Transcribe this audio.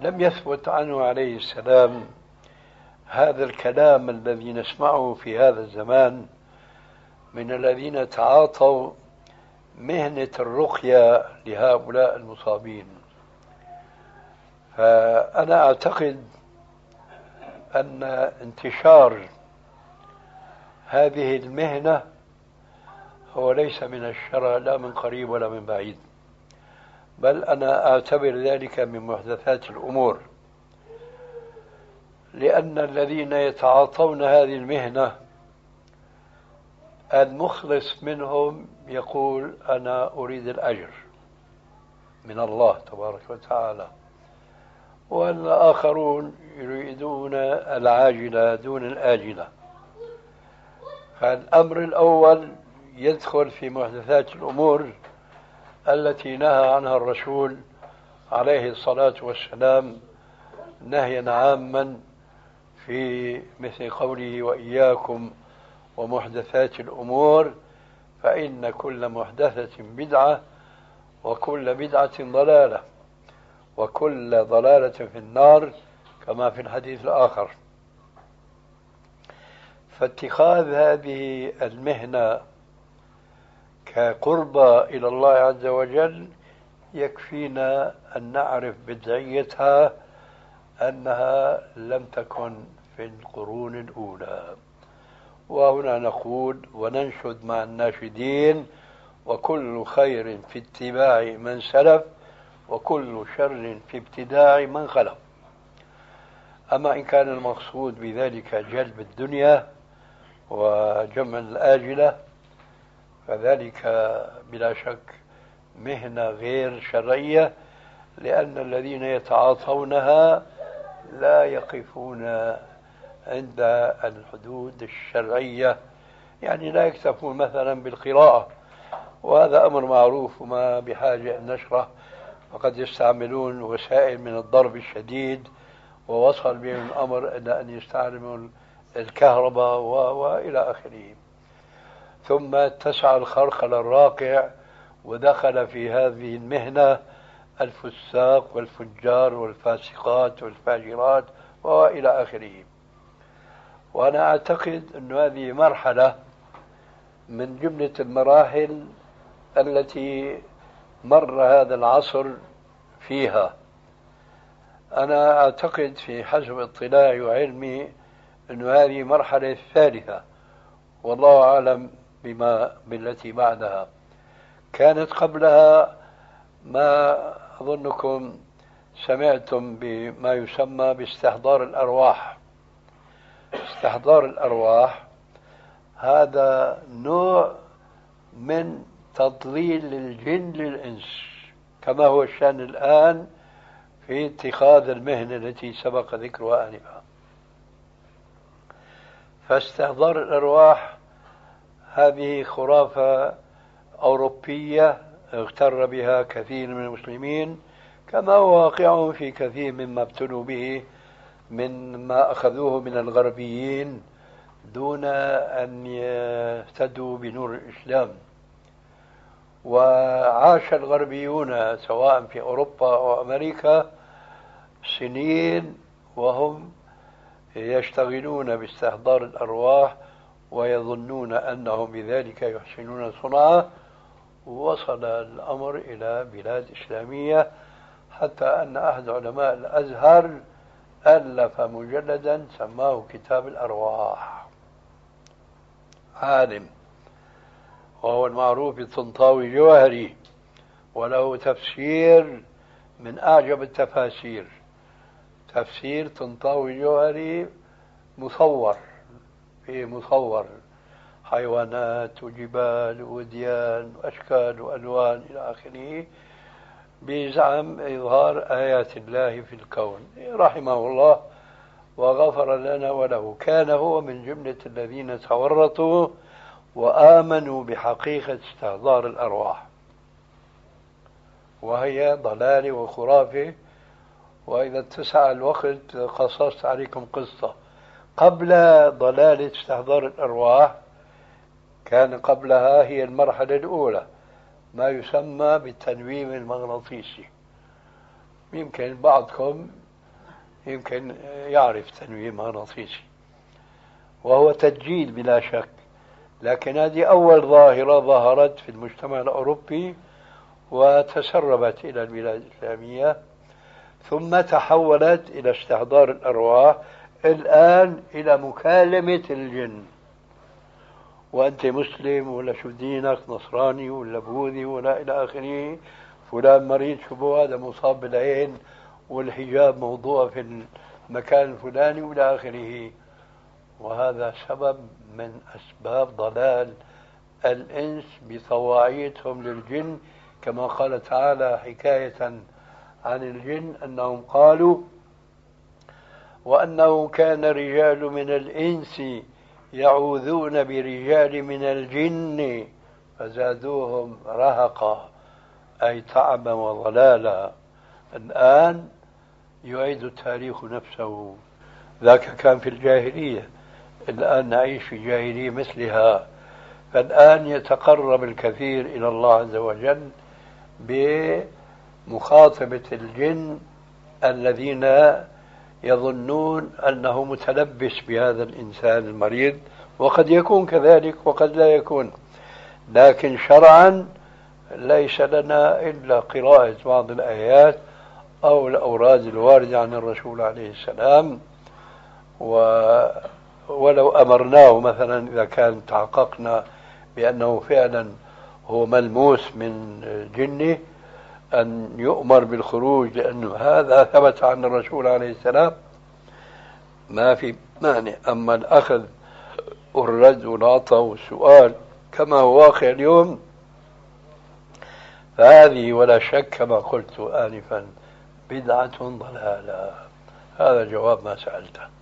لم يثبت عنه عليه السلام هذا الكلام الذي نسمعه في هذا الزمان من الذين تعاطوا مهنة الرقية لهؤلاء المصابين. فأنا أعتقد أن انتشار هذه المهنة هو ليس من الشرع لا من قريب ولا من بعيد. بل أنا أعتبر ذلك من محدثات الأمور لأن الذين يتعاطون هذه المهنة المخلص منهم يقول أنا أريد الأجر من الله تبارك وتعالى والآخرون يريدون العاجلة دون الآجلة. فالأمر الأول يدخل في محدثات الأمور التي نهى عنها الرسول عليه الصلاة والسلام نهيا عاما في مثل قوله وإياكم ومحدثات الأمور فإن كل محدثة بدعة وكل بدعة ضلالة وكل ضلالة في النار كما في الحديث الآخر. فاتخاذ هذه المهنة كقربى إلى الله عز وجل يكفينا أن نعرف بدعيتها أنها لم تكن في القرون الأولى. وهنا نقول وننشد مع الناشدين وكل خير في اتباع من سلف وكل شر في ابتداع من خلف. أما إن كان المقصود بذلك جلب الدنيا وجمع الآجلة فذلك بلا شك مهنة غير شرعية لأن الذين يتعاطونها لا يقفون عند الحدود الشرعية. يعني لا يكتفون مثلا بالقراءة وهذا أمر معروف وما بحاجة أن نشرح. فقد يستعملون وسائل من الضرب الشديد ووصل بهم الأمر إلى أن يستعملوا الكهرباء وإلى آخره. ثم اتسع الخرخل الراقع ودخل في هذه المهنة الفساق والفجار والفاسقات والفاجرات وإلى آخره. وأنا أعتقد أن هذه مرحلة من جملة المراحل التي مر هذا العصر فيها. أنا أعتقد في حسب اطلاعي وعلمي أن هذه مرحلة الثالثة والله أعلم بما بالتي بعدها. كانت قبلها ما أظنكم سمعتم بما يسمى باستحضار الأرواح. استحضار الأرواح هذا نوع من تضليل الجن للإنس كما هو الشأن الآن في اتخاذ المهنة التي سبق ذكرها آنفا. فاستحضار الأرواح هذه خرافة أوروبية اغتر بها كثير من المسلمين كما هو واقع في كثير مما ابتلوا به من ما أخذوه من الغربيين دون أن يهتدوا بنور الإسلام. وعاش الغربيون سواء في أوروبا أو أمريكا سنين وهم يشتغلون باستحضار الأرواح ويظنون أنهم بذلك يحسنون صنعا وصل الأمر إلى بلاد إسلامية حتى أن أحد علماء الأزهر ألف مجلدا سماه كتاب الأرواح. عالم. وهو المعروف بالطنطاوي جوهري وله تفسير من أعجب التفاسير. تفسير طنطاوي جوهري مصور. فيه مصور. حيوانات وجبال وديان وأشكال وألوان إلى آخره بزعم إظهار آيات الله في الكون. رحمه الله وغفر لنا وله. كان هو من جملة الذين تورطوا وآمنوا بحقيقة استحضار الأرواح. وهي ضلال وخرافة. وإذا اتسع الوقت قصصت عليكم قصة. قبل ضلالة استحضار الأرواح كان قبلها هي المرحلة الأولى ما يسمى بالتنويم المغناطيسي. يمكن بعضكم يمكن يعرف تنويم مغناطيسي وهو تسجيل بلا شك لكن هذه أول ظاهرة ظهرت في المجتمع الأوروبي وتسربت إلى البلاد الإسلامية ثم تحولت إلى استحضار الأرواح الآن إلى مكالمة الجن. وأنت مسلم ولا شو دينك نصراني ولا بوذي ولا إلى آخره. فلان مريض شو هذا مصاب بالعين والحجاب موضوع في المكان الفلاني وإلى آخره. وهذا سبب من أسباب ضلال الإنس بطواعيتهم للجن. كما قال تعالى حكاية عن الجن أنهم قالوا وأنه كان رجال من الإنس يعوذون برجال من الجن فزادوهم رهقا أي تعبا وضلالا. الآن يعيد التاريخ نفسه. ذاك كان في الجاهلية. الآن نعيش في جاهلية مثلها. فالآن يتقرب الكثير إلى الله عز وجل بمخاطبة الجن الذين يظنون أنه متلبس بهذا الإنسان المريض وقد يكون كذلك وقد لا يكون. لكن شرعا ليس لنا إلا قراءة بعض الآيات أو الأوراد الواردة عن الرسول عليه السلام و ولو أمرناه مثلا إذا كان تحققنا بأنه فعلا هو ملموس من جنه أن يؤمر بالخروج لأنه هذا ثبت عن الرسول عليه السلام. ما في مانع. أما الأخذ والرد والعطاء والسؤال كما هو واقع اليوم فهذه ولا شك كما قلت آنفا بدعة ضلالة. هذا جواب ما سألته.